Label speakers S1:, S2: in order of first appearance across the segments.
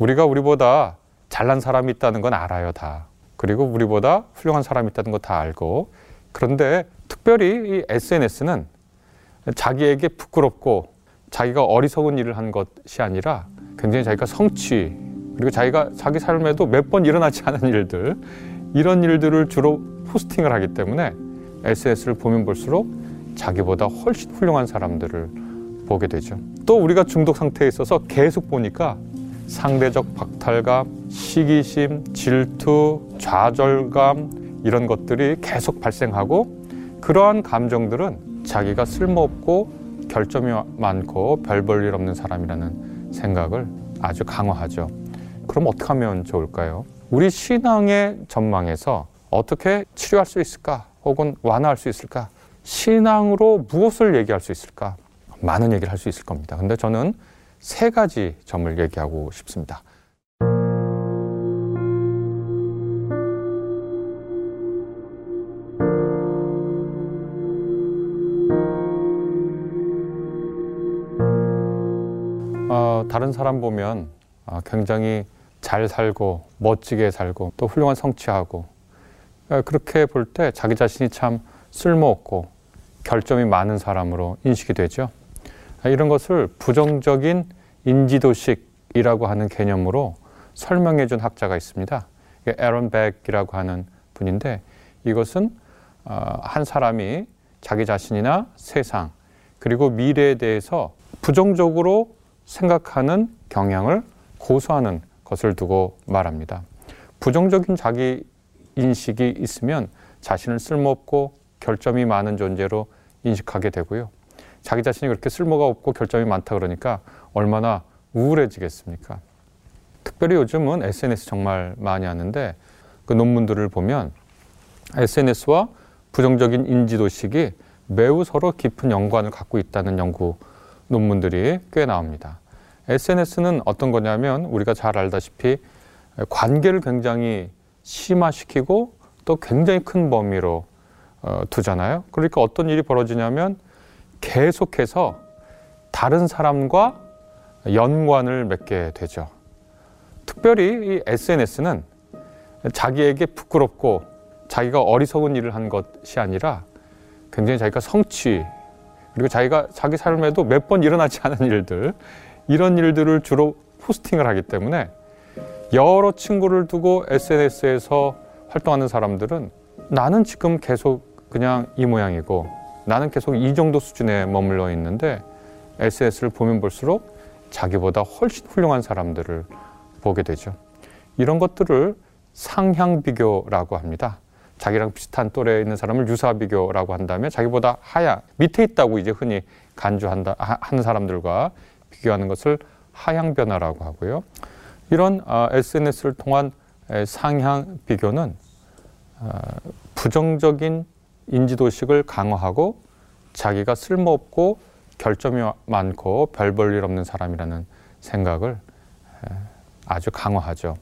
S1: 우리가 우리보다 잘난 사람이 있다는 건 알아요, 다. 그리고 우리보다 훌륭한 사람이 있다는 거 다 알고. 그런데 특별히 이 SNS는 자기에게 부끄럽고 자기가 어리석은 일을 한 것이 아니라 굉장히 자기가 성취 그리고 자기가 자기 삶에도 몇 번 일어나지 않은 일들 이런 일들을 주로 포스팅을 하기 때문에 SNS를 보면 볼수록 자기보다 훨씬 훌륭한 사람들을 보게 되죠. 또 우리가 중독 상태에 있어서 계속 보니까 상대적 박탈감, 시기심, 질투, 좌절감 이런 것들이 계속 발생하고 그러한 감정들은 자기가 쓸모없고 결점이 많고 별 볼 일 없는 사람이라는 생각을 아주 강화하죠. 그럼 어떻게 하면 좋을까요? 우리 신앙의 전망에서 어떻게 치료할 수 있을까? 혹은 완화할 수 있을까? 신앙으로 무엇을 얘기할 수 있을까? 많은 얘기를 할 수 있을 겁니다. 근데 저는 세 가지 점을 얘기하고 싶습니다. 어, 다른 사람 보면 어, 굉장히 잘 살고 멋지게 살고 또 훌륭한 성취하고 어, 그렇게 볼 때 자기 자신이 참 쓸모없고 결점이 많은 사람으로 인식이 되죠. 이런 것을 부정적인 인지도식이라고 하는 개념으로 설명해 준 학자가 있습니다. 에런 백이라고 하는 분인데 이것은 어, 한 사람이 자기 자신이나 세상 그리고 미래에 대해서 부정적으로 생각하는 경향을 고수하는 것을 두고 말합니다. 부정적인 자기 인식이 있으면 자신을 쓸모없고 결점이 많은 존재로 인식하게 되고요. 자기 자신이 그렇게 쓸모가 없고 결점이 많다 그러니까 얼마나 우울해지겠습니까? 특별히 요즘은 SNS 정말 많이 하는데 그 논문들을 보면 SNS와 부정적인 인지도식이 매우 서로 깊은 연관을 갖고 있다는 연구 논문들이 꽤 나옵니다. SNS는 어떤 거냐면 우리가 잘 알다시피 관계를 굉장히 심화시키고 또 굉장히 큰 범위로 어, 두잖아요. 그러니까 어떤 일이 벌어지냐면 계속해서 다른 사람과 연관을 맺게 되죠. 특별히 이 SNS는 자기에게 부끄럽고 자기가 어리석은 일을 한 것이 아니라 굉장히 자기가 성취 그리고 자기가 자기 삶에도 몇 번 일어나지 않은 일들 이런 일들을 주로 포스팅을 하기 때문에 여러 친구를 두고 SNS에서 활동하는 사람들은 나는 지금 계속 그냥 이 모양이고 나는 계속 이 정도 수준에 머물러 있는데 SNS를 보면 볼수록 자기보다 훨씬 훌륭한 사람들을 보게 되죠. 이런 것들을 상향 비교라고 합니다. 자기랑 비슷한 또래에 있는 사람을 유사 비교라고 한다면 자기보다 하향 밑에 있다고 이제 흔히 간주한다 하는 사람들과 비교하는 것을 하향 변화라고 하고요. 이런 SNS를 아, 통한 상향 비교는 아, 부정적인 인지도식을 강화하고 자기가 쓸모없고 결점이 많고 별 볼 일 없는 사람이라는 생각을 아주 강화하죠.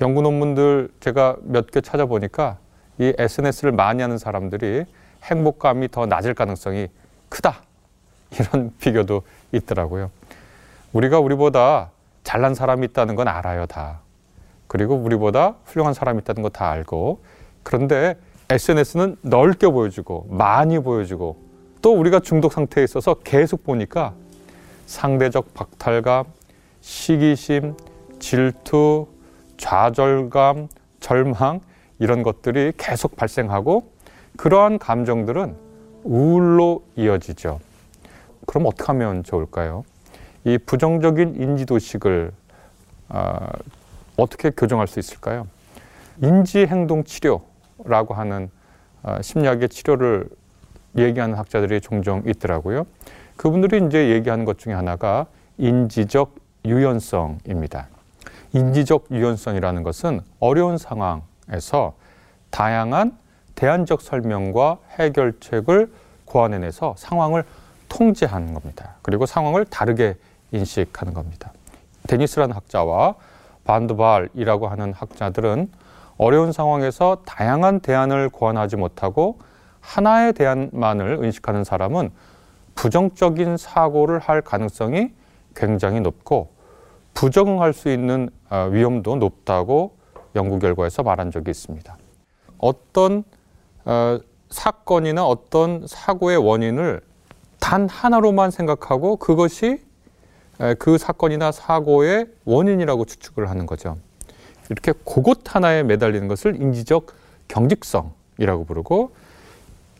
S1: 연구 논문들 제가 몇 개 찾아보니까 이 SNS를 많이 하는 사람들이 행복감이 더 낮을 가능성이 크다. 이런 비교도 있더라고요. 우리가 우리보다 잘난 사람이 있다는 건 알아요, 다. 그리고 우리보다 훌륭한 사람이 있다는 거 다 알고. 그런데 SNS는 넓게 보여주고, 많이 보여주고, 또 우리가 중독 상태에 있어서 계속 보니까 상대적 박탈감, 시기심, 질투, 좌절감, 절망, 이런 것들이 계속 발생하고, 그러한 감정들은 우울로 이어지죠. 그럼 어떻게 하면 좋을까요? 이 부정적인 인지도식을 어, 어떻게 교정할 수 있을까요? 인지행동 치료 라고 하는 어, 심리학의 치료를 얘기하는 학자들이 종종 있더라고요. 그분들이 이제 얘기하는 것 중에 하나가 인지적 유연성입니다. 인지적 유연성이라는 것은 어려운 상황에서 다양한 대안적 설명과 해결책을 고안해내서 상황을 통제하는 겁니다. 그리고 상황을 다르게 인식하는 겁니다. 데니스라는 학자와 반드발이라고 하는 학자들은 어려운 상황에서 다양한 대안을 고안하지 못하고 하나의 대안만을 의식하는 사람은 부정적인 사고를 할 가능성이 굉장히 높고 부정할 수 있는 어, 위험도 높다고 연구 결과에서 말한 적이 있습니다. 어떤 어, 사건이나 어떤 사고의 원인을 단 하나로만 생각하고 그것이 그 사건이나 사고의 원인이라고 추측을 하는 거죠. 이렇게 그것 하나에 매달리는 것을 인지적 경직성이라고 부르고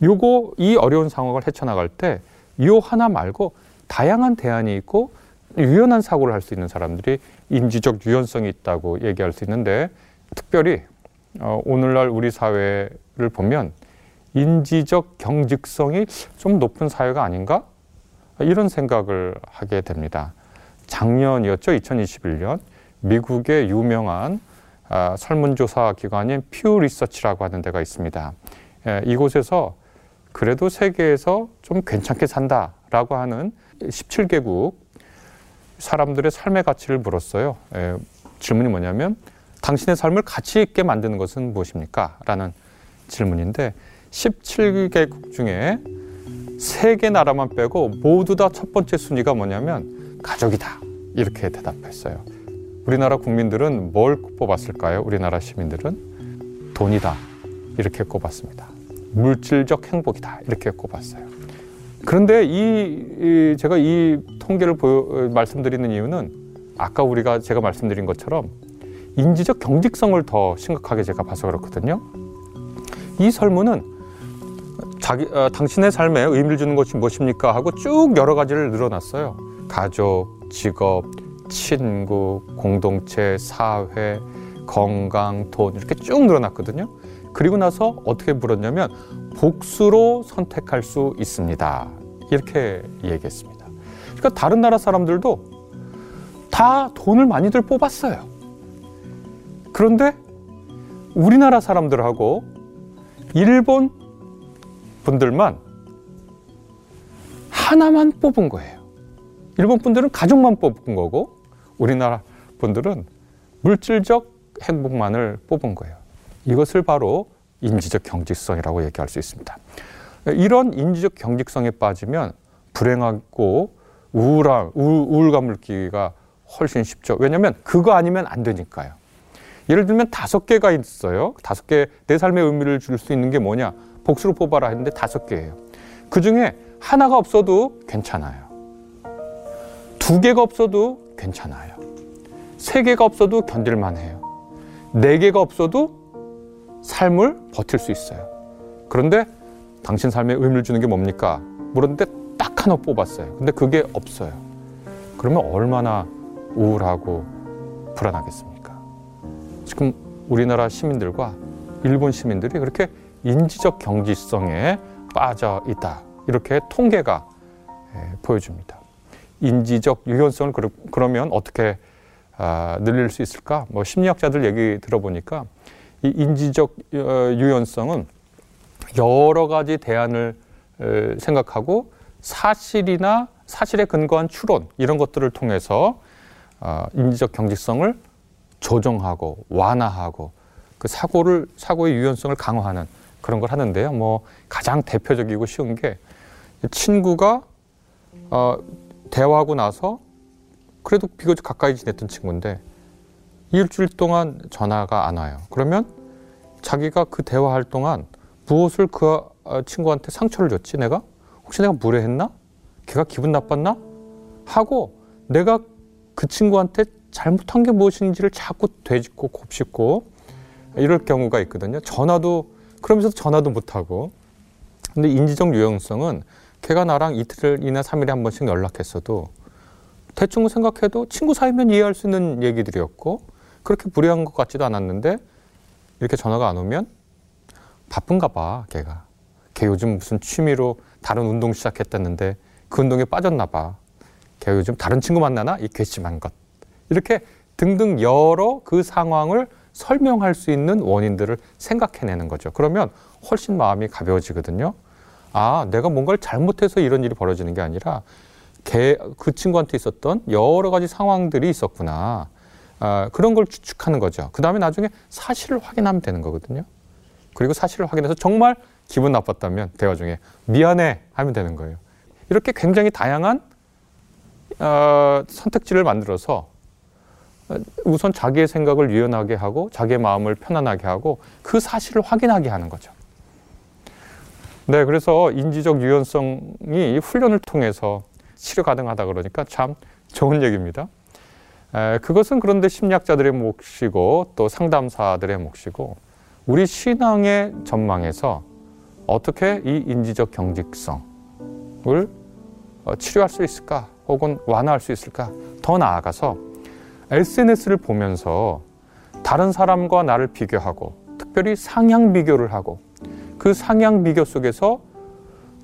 S1: 요거 이 어려운 상황을 헤쳐나갈 때 요 하나 말고 다양한 대안이 있고 유연한 사고를 할 수 있는 사람들이 인지적 유연성이 있다고 얘기할 수 있는데 특별히 어, 오늘날 우리 사회를 보면 인지적 경직성이 좀 높은 사회가 아닌가 이런 생각을 하게 됩니다. 작년이었죠, 2021년 미국의 유명한 아, 설문조사 기관인 퓨 리서치라고 하는 데가 있습니다. 예, 이곳에서 그래도 세계에서 좀 괜찮게 산다라고 하는 17개국 사람들의 삶의 가치를 물었어요. 예, 질문이 뭐냐면 당신의 삶을 가치 있게 만드는 것은 무엇입니까? 라는 질문인데 17개국 중에 세 개 나라만 빼고 모두 다 첫 번째 순위가 뭐냐면 가족이다. 이렇게 대답했어요. 우리나라 국민들은 뭘 뽑았을까요? 우리나라 시민들은 돈이다. 이렇게 꼽았습니다. 물질적 행복이다. 이렇게 꼽았어요. 그런데 이, 이 제가 이 통계를 보여, 말씀드리는 이유는 아까 우리가 제가 말씀드린 것처럼 인지적 경직성을 더 심각하게 제가 봐서 그렇거든요. 이 설문은 자기 어, 당신의 삶에 의미를 주는 것이 무엇입니까 하고 쭉 여러 가지를 늘어놨어요. 가족, 직업, 친구, 공동체, 사회, 건강, 돈 이렇게 쭉 늘어났거든요. 그리고 나서 어떻게 물었냐면 복수로 선택할 수 있습니다. 이렇게 얘기했습니다. 그러니까 다른 나라 사람들도 다 돈을 많이들 뽑았어요. 그런데 우리나라 사람들하고 일본 분들만 하나만 뽑은 거예요. 일본 분들은 가족만 뽑은 거고 우리나라 분들은 물질적 행복만을 뽑은 거예요. 이것을 바로 인지적 경직성이라고 얘기할 수 있습니다. 이런 인지적 경직성에 빠지면 불행하고 우울한 우울감을 느끼기가 훨씬 쉽죠. 왜냐하면 그거 아니면 안 되니까요. 예를 들면 다섯 개가 있어요. 다섯 개 내 삶의 의미를 줄 수 있는 게 뭐냐? 복수로 뽑아라 했는데 다섯 개예요. 그 중에 하나가 없어도 괜찮아요. 두 개가 없어도 괜찮아요. 세 개가 없어도 견딜만 해요. 네 개가 없어도 삶을 버틸 수 있어요. 그런데 당신 삶에 의미를 주는 게 뭡니까? 물었는데 딱 하나 뽑았어요. 근데 그게 없어요. 그러면 얼마나 우울하고 불안하겠습니까? 지금 우리나라 시민들과 일본 시민들이 그렇게 인지적 경지성에 빠져 있다. 이렇게 통계가 예, 보여줍니다. 인지적 유연성을 그러 면 어떻게 아, 늘릴 수 있을까? 뭐 심리학자들 얘기 들어보니까 이 인지적 어, 유연성은 여러 가지 대안을 생각하고 사실이나 사실에 근거한 추론 이런 것들을 통해서 아, 인지적 경직성을 조정하고 완화하고 그 사고를 사고의 유연성을 강화하는 그런 걸 하는데요. 뭐 가장 대표적이고 쉬운 게 친구가 어, 대화하고 나서 그래도 비교적 가까이 지냈던 친구인데 일주일 동안 전화가 안 와요. 그러면 자기가 그 대화할 동안 무엇을 그 어, 친구한테 상처를 줬지 내가? 혹시 내가 무례했나? 걔가 기분 나빴나? 하고 내가 그 친구한테 잘못한 게 무엇인지를 자꾸 되짚고 곱씹고 이럴 경우가 있거든요. 전화도 그러면서 전화도 못하고 근데 인지적 유형성은 걔가 나랑 이틀이나 삼일에 한 번씩 연락했어도 대충 생각해도 친구 사이면 이해할 수 있는 얘기들이었고 그렇게 무례한 것 같지도 않았는데 이렇게 전화가 안 오면 바쁜가 봐 걔가 걔 요즘 무슨 취미로 다른 운동 시작했다는데 그 운동에 빠졌나 봐걔 요즘 다른 친구 만나나 이 괘씸한 것 이렇게 등등 여러 그 상황을 설명할 수 있는 원인들을 생각해내는 거죠. 그러면 훨씬 마음이 가벼워지거든요. 아, 내가 뭔가를 잘못해서 이런 일이 벌어지는 게 아니라 걔, 그 친구한테 있었던 여러 가지 상황들이 있었구나. 아, 그런 걸 추측하는 거죠. 그 다음에 나중에 사실을 확인하면 되는 거거든요. 그리고 사실을 확인해서 정말 기분 나빴다면 대화 중에 미안해 하면 되는 거예요. 이렇게 굉장히 다양한 어, 선택지를 만들어서 우선 자기의 생각을 유연하게 하고 자기의 마음을 편안하게 하고 그 사실을 확인하게 하는 거죠. 네, 그래서 인지적 유연성이 훈련을 통해서 치료 가능하다 그러니까 참 좋은 얘기입니다. 에, 그것은 그런데 심리학자들의 몫이고 또 상담사들의 몫이고 우리 신앙의 전망에서 어떻게 이 인지적 경직성을 어, 치료할 수 있을까 혹은 완화할 수 있을까 더 나아가서 SNS를 보면서 다른 사람과 나를 비교하고 특별히 상향 비교를 하고 그 상향 비교 속에서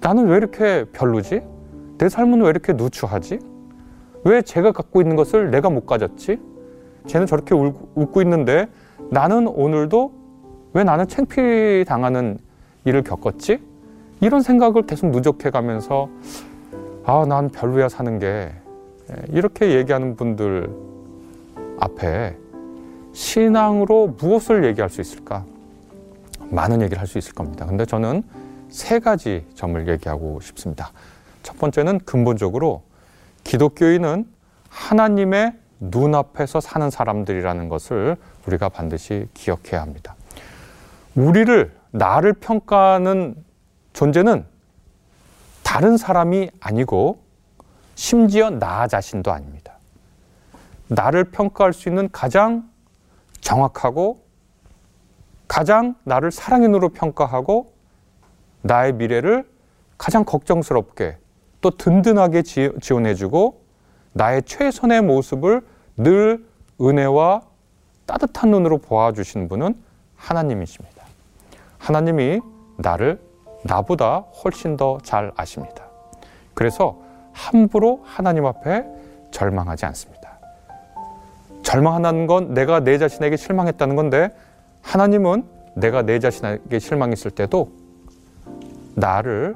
S1: 나는 왜 이렇게 별로지? 내 삶은 왜 이렇게 누추하지? 왜 제가 갖고 있는 것을 내가 못 가졌지? 쟤는 저렇게 웃고 있는데 나는 오늘도 왜 나는 창피 당하는 일을 겪었지? 이런 생각을 계속 누적해 가면서 아, 난 별로야 사는 게 이렇게 얘기하는 분들 앞에 신앙으로 무엇을 얘기할 수 있을까? 많은 얘기를 할 수 있을 겁니다. 근데 저는 세 가지 점을 얘기하고 싶습니다. 첫 번째는 근본적으로 기독교인은 하나님의 눈앞에서 사는 사람들이라는 것을 우리가 반드시 기억해야 합니다. 우리를, 나를 평가하는 존재는 다른 사람이 아니고 심지어 나 자신도 아닙니다. 나를 평가할 수 있는 가장 정확하고 가장 나를 사랑의 눈으로 평가하고 나의 미래를 가장 걱정스럽게 또 든든하게 지원해주고 나의 최선의 모습을 늘 은혜와 따뜻한 눈으로 보아주시는 분은 하나님이십니다. 하나님이 나를 나보다 훨씬 더 잘 아십니다. 그래서 함부로 하나님 앞에 절망하지 않습니다. 절망한다는 건 내가 내 자신에게 실망했다는 건데 하나님은 내가 내 자신에게 실망했을 때도 나를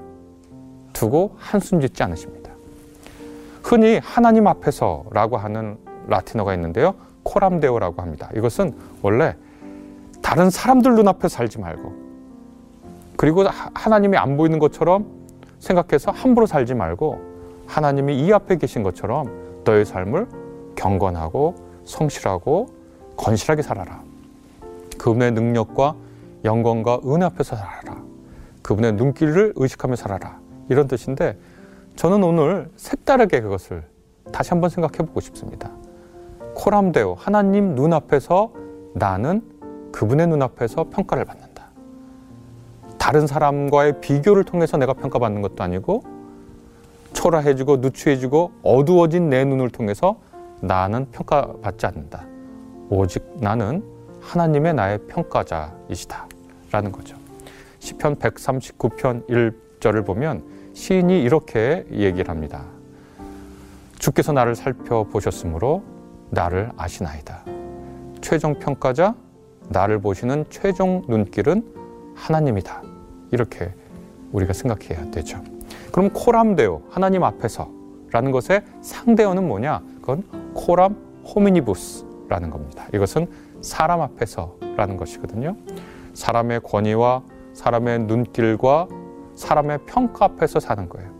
S1: 두고 한숨 짓지 않으십니다. 흔히 하나님 앞에서라고 하는 라틴어가 있는데요. 코람데오라고 합니다. 이것은 원래 다른 사람들 눈앞에 살지 말고 그리고 하나님이 안 보이는 것처럼 생각해서 함부로 살지 말고 하나님이 이 앞에 계신 것처럼 너의 삶을 경건하고 성실하고 건실하게 살아라. 그분의 능력과 영광과 은혜 앞에서 살아라. 그분의 눈길을 의식하며 살아라. 이런 뜻인데 저는 오늘 색다르게 그것을 다시 한번 생각해 보고 싶습니다. 코람데오 하나님 눈앞에서 나는 그분의 눈앞에서 평가를 받는다. 다른 사람과의 비교를 통해서 내가 평가받는 것도 아니고 초라해지고 누추해지고 어두워진 내 눈을 통해서 나는 평가받지 않는다. 오직 나는 하나님의 나의 평가자이시다. 라는 거죠. 시편 139편 1절을 보면 시인이 이렇게 얘기를 합니다. 주께서 나를 살펴보셨으므로 나를 아시나이다. 최종 평가자, 나를 보시는 최종 눈길은 하나님이다. 이렇게 우리가 생각해야 되죠. 그럼 코람데오, 하나님 앞에서 라는 것의 상대어는 뭐냐? 그건 코람 호미니부스라는 겁니다. 이것은 사람 앞에서라는 것이거든요. 사람의 권위와 사람의 눈길과 사람의 평가 앞에서 사는 거예요.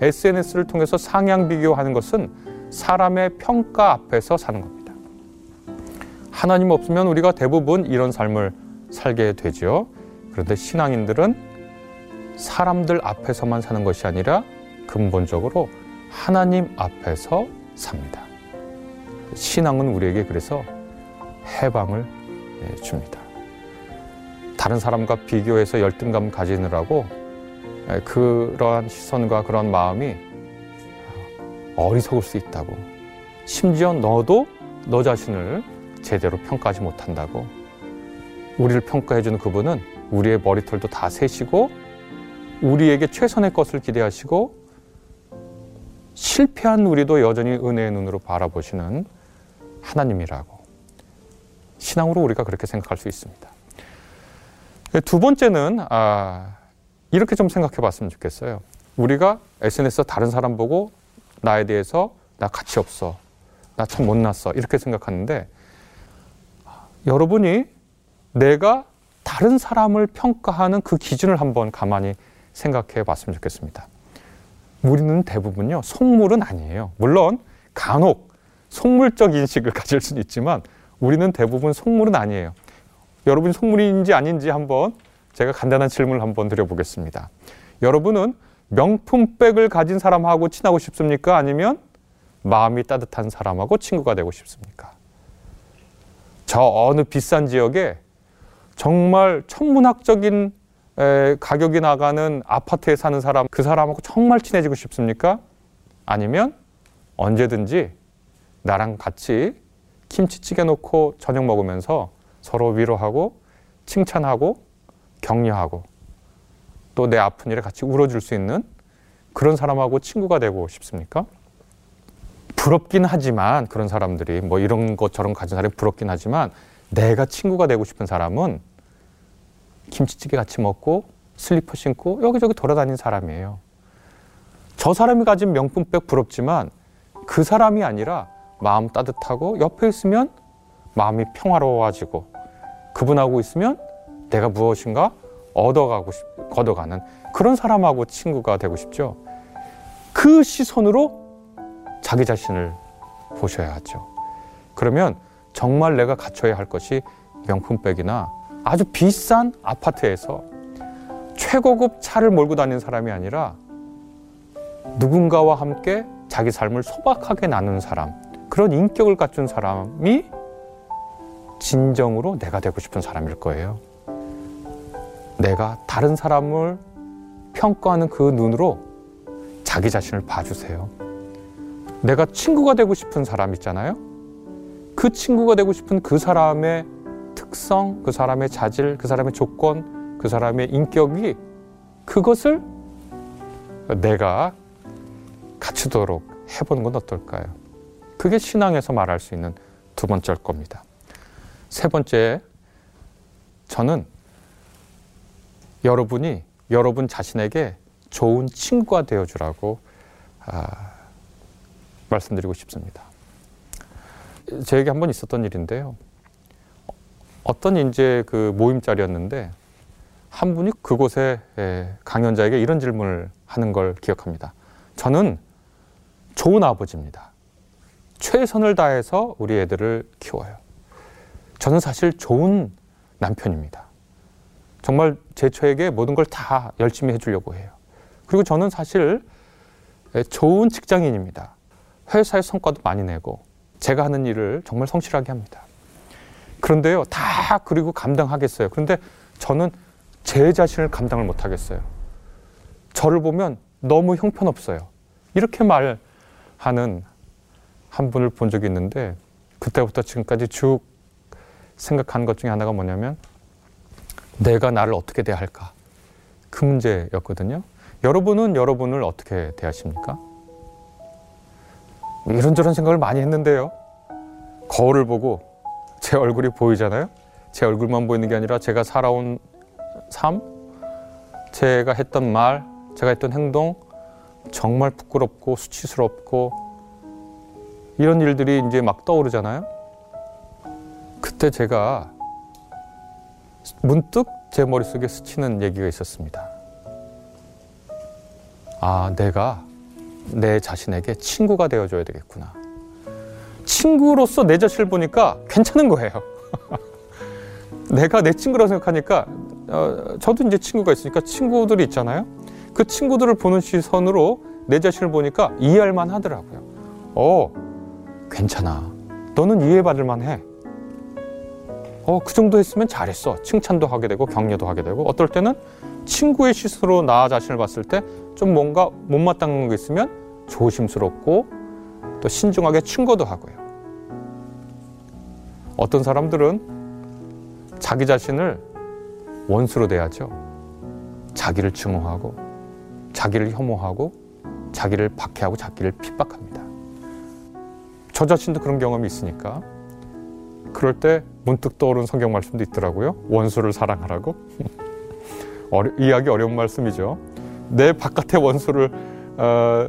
S1: SNS를 통해서 상향 비교하는 것은 사람의 평가 앞에서 사는 겁니다. 하나님 없으면 우리가 대부분 이런 삶을 살게 되죠. 그런데 신앙인들은 사람들 앞에서만 사는 것이 아니라 근본적으로 하나님 앞에서 삽니다. 신앙은 우리에게 그래서 해방을 예, 줍니다. 다른 사람과 비교해서 열등감 가지느라고 예, 그러한 시선과 그런 마음이 어리석을 수 있다고. 심지어 너도 너 자신을 제대로 평가하지 못한다고. 우리를 평가해주는 그분은 우리의 머리털도 다 세시고 우리에게 최선의 것을 기대하시고 실패한 우리도 여전히 은혜의 눈으로 바라보시는 하나님이라고. 신앙으로 우리가 그렇게 생각할 수 있습니다. 두 번째는 아, 이렇게 좀 생각해 봤으면 좋겠어요. 우리가 SNS 다른 사람 보고 나에 대해서 나 가치 없어. 나 참 못났어. 이렇게 생각하는데 여러분이 내가 다른 사람을 평가하는 그 기준을 한번 가만히 생각해 봤으면 좋겠습니다. 우리는 대부분요, 속물은 아니에요. 물론 간혹 속물적 인식을 가질 수는 있지만 우리는 대부분 속물은 아니에요. 여러분이 속물인지 아닌지 한번 제가 간단한 질문을 한번 드려보겠습니다. 여러분은 명품백을 가진 사람하고 친하고 싶습니까? 아니면 마음이 따뜻한 사람하고 친구가 되고 싶습니까? 저 어느 비싼 지역에 정말 천문학적인 가격이 나가는 아파트에 사는 사람, 그 사람하고 정말 친해지고 싶습니까? 아니면 언제든지 나랑 같이 김치찌개 놓고 저녁 먹으면서 서로 위로하고 칭찬하고 격려하고 또 내 아픈 일에 같이 울어줄 수 있는 그런 사람하고 친구가 되고 싶습니까? 부럽긴 하지만 그런 사람들이 뭐 이런 것 저런 가진 사람이 부럽긴 하지만 내가 친구가 되고 싶은 사람은 김치찌개 같이 먹고 슬리퍼 신고 여기저기 돌아다니는 사람이에요. 저 사람이 가진 명품백 부럽지만 그 사람이 아니라 마음 따뜻하고 옆에 있으면 마음이 평화로워지고 그분하고 있으면 내가 무엇인가 얻어가고 싶, 걷어가는 그런 사람하고 친구가 되고 싶죠. 그 시선으로 자기 자신을 보셔야 하죠. 그러면 정말 내가 갖춰야 할 것이 명품백이나 아주 비싼 아파트에서 최고급 차를 몰고 다니는 사람이 아니라 누군가와 함께 자기 삶을 소박하게 나누는 사람, 그런 인격을 갖춘 사람이 진정으로 내가 되고 싶은 사람일 거예요. 내가 다른 사람을 평가하는 그 눈으로 자기 자신을 봐주세요. 내가 친구가 되고 싶은 사람 있잖아요. 그 친구가 되고 싶은 그 사람의 특성, 그 사람의 자질, 그 사람의 조건, 그 사람의 인격이 그것을 내가 갖추도록 해보는 건 어떨까요? 그게 신앙에서 말할 수 있는 두 번째일 겁니다. 세 번째, 저는 여러분이 여러분 자신에게 좋은 친구가 되어주라고 아, 말씀드리고 싶습니다. 제에게 한 번 있었던 일인데요. 어떤 이제 그 모임 자리였는데 한 분이 그곳에 강연자에게 이런 질문을 하는 걸 기억합니다. 저는 좋은 아버지입니다. 최선을 다해서 우리 애들을 키워요. 저는 사실 좋은 남편입니다. 정말 제 처에게 모든 걸 다 열심히 해주려고 해요. 그리고 저는 사실 좋은 직장인입니다. 회사의 성과도 많이 내고 제가 하는 일을 정말 성실하게 합니다. 그런데요, 다 그리고 감당하겠어요. 그런데 저는 제 자신을 감당을 못 하겠어요. 저를 보면 너무 형편없어요. 이렇게 말하는 한 분을 본 적이 있는데 그때부터 지금까지 쭉 생각한 것 중에 하나가 뭐냐면 내가 나를 어떻게 대할까? 그 문제였거든요. 여러분은 여러분을 어떻게 대하십니까? 이런저런 생각을 많이 했는데요. 거울을 보고 제 얼굴이 보이잖아요. 제 얼굴만 보이는 게 아니라 제가 살아온 삶, 제가 했던 말, 제가 했던 행동, 정말 부끄럽고 수치스럽고 이런 일들이 이제 막 떠오르잖아요. 그때 제가 문득 제 머릿속에 스치는 얘기가 있었습니다. 아, 내가 내 자신에게 친구가 되어줘야 되겠구나. 친구로서 내 자신을 보니까 괜찮은 거예요. 내가 내 친구라고 생각하니까, 어, 저도 이제 친구가 있으니까 친구들이 있잖아요. 그 친구들을 보는 시선으로 내 자신을 보니까 이해할 만 하더라고요. 어, 괜찮아. 너는 이해받을 만 해. 어, 그 정도 했으면 잘했어. 칭찬도 하게 되고 격려도 하게 되고 어떨 때는 친구의 시선으로 나 자신을 봤을 때 좀 뭔가 못마땅한 게 있으면 조심스럽고 또 신중하게 충고도 하고요. 어떤 사람들은 자기 자신을 원수로 대하죠. 자기를 증오하고 자기를 혐오하고 자기를 박해하고 자기를 핍박합니다. 저 자신도 그런 경험이 있으니까 그럴 때 문득 떠오른 성경 말씀도 있더라고요. 원수를 사랑하라고. 어려, 이해하기 어려운 말씀이죠. 내 바깥의 원수를 어,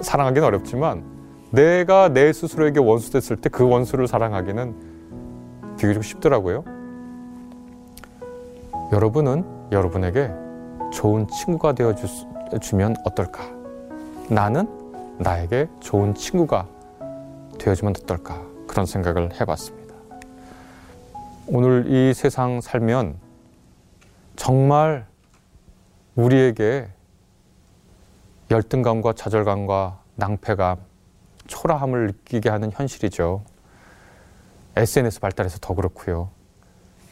S1: 사랑하기는 어렵지만 내가 내 스스로에게 원수 됐을 때 그 원수를 사랑하기는 비교적 쉽더라고요. 여러분은 여러분에게 좋은 친구가 되어 주면 어떨까? 나는 나에게 좋은 친구가 되어주면 어떨까 그런 생각을 해봤습니다. 오늘 이 세상 살면 정말 우리에게 열등감과 좌절감과 낭패감, 초라함을 느끼게 하는 현실이죠. SNS 발달해서 더 그렇고요.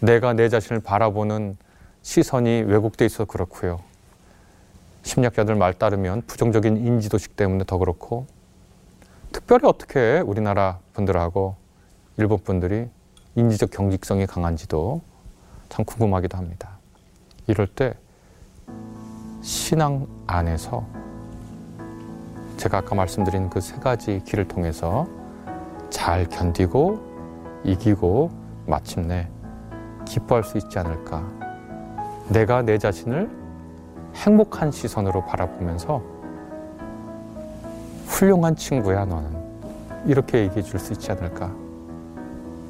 S1: 내가 내 자신을 바라보는 시선이 왜곡돼 있어 그렇고요. 심리학자들 말 따르면 부정적인 인지도식 때문에 더 그렇고 특별히 어떻게 우리나라 분들하고 일본 분들이 인지적 경직성이 강한지도 참 궁금하기도 합니다. 이럴 때 신앙 안에서 제가 아까 말씀드린 그 세 가지 길을 통해서 잘 견디고 이기고 마침내 기뻐할 수 있지 않을까. 내가 내 자신을 행복한 시선으로 바라보면서 훌륭한 친구야 너는 이렇게 얘기해 줄 수 있지 않을까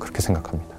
S1: 그렇게 생각합니다.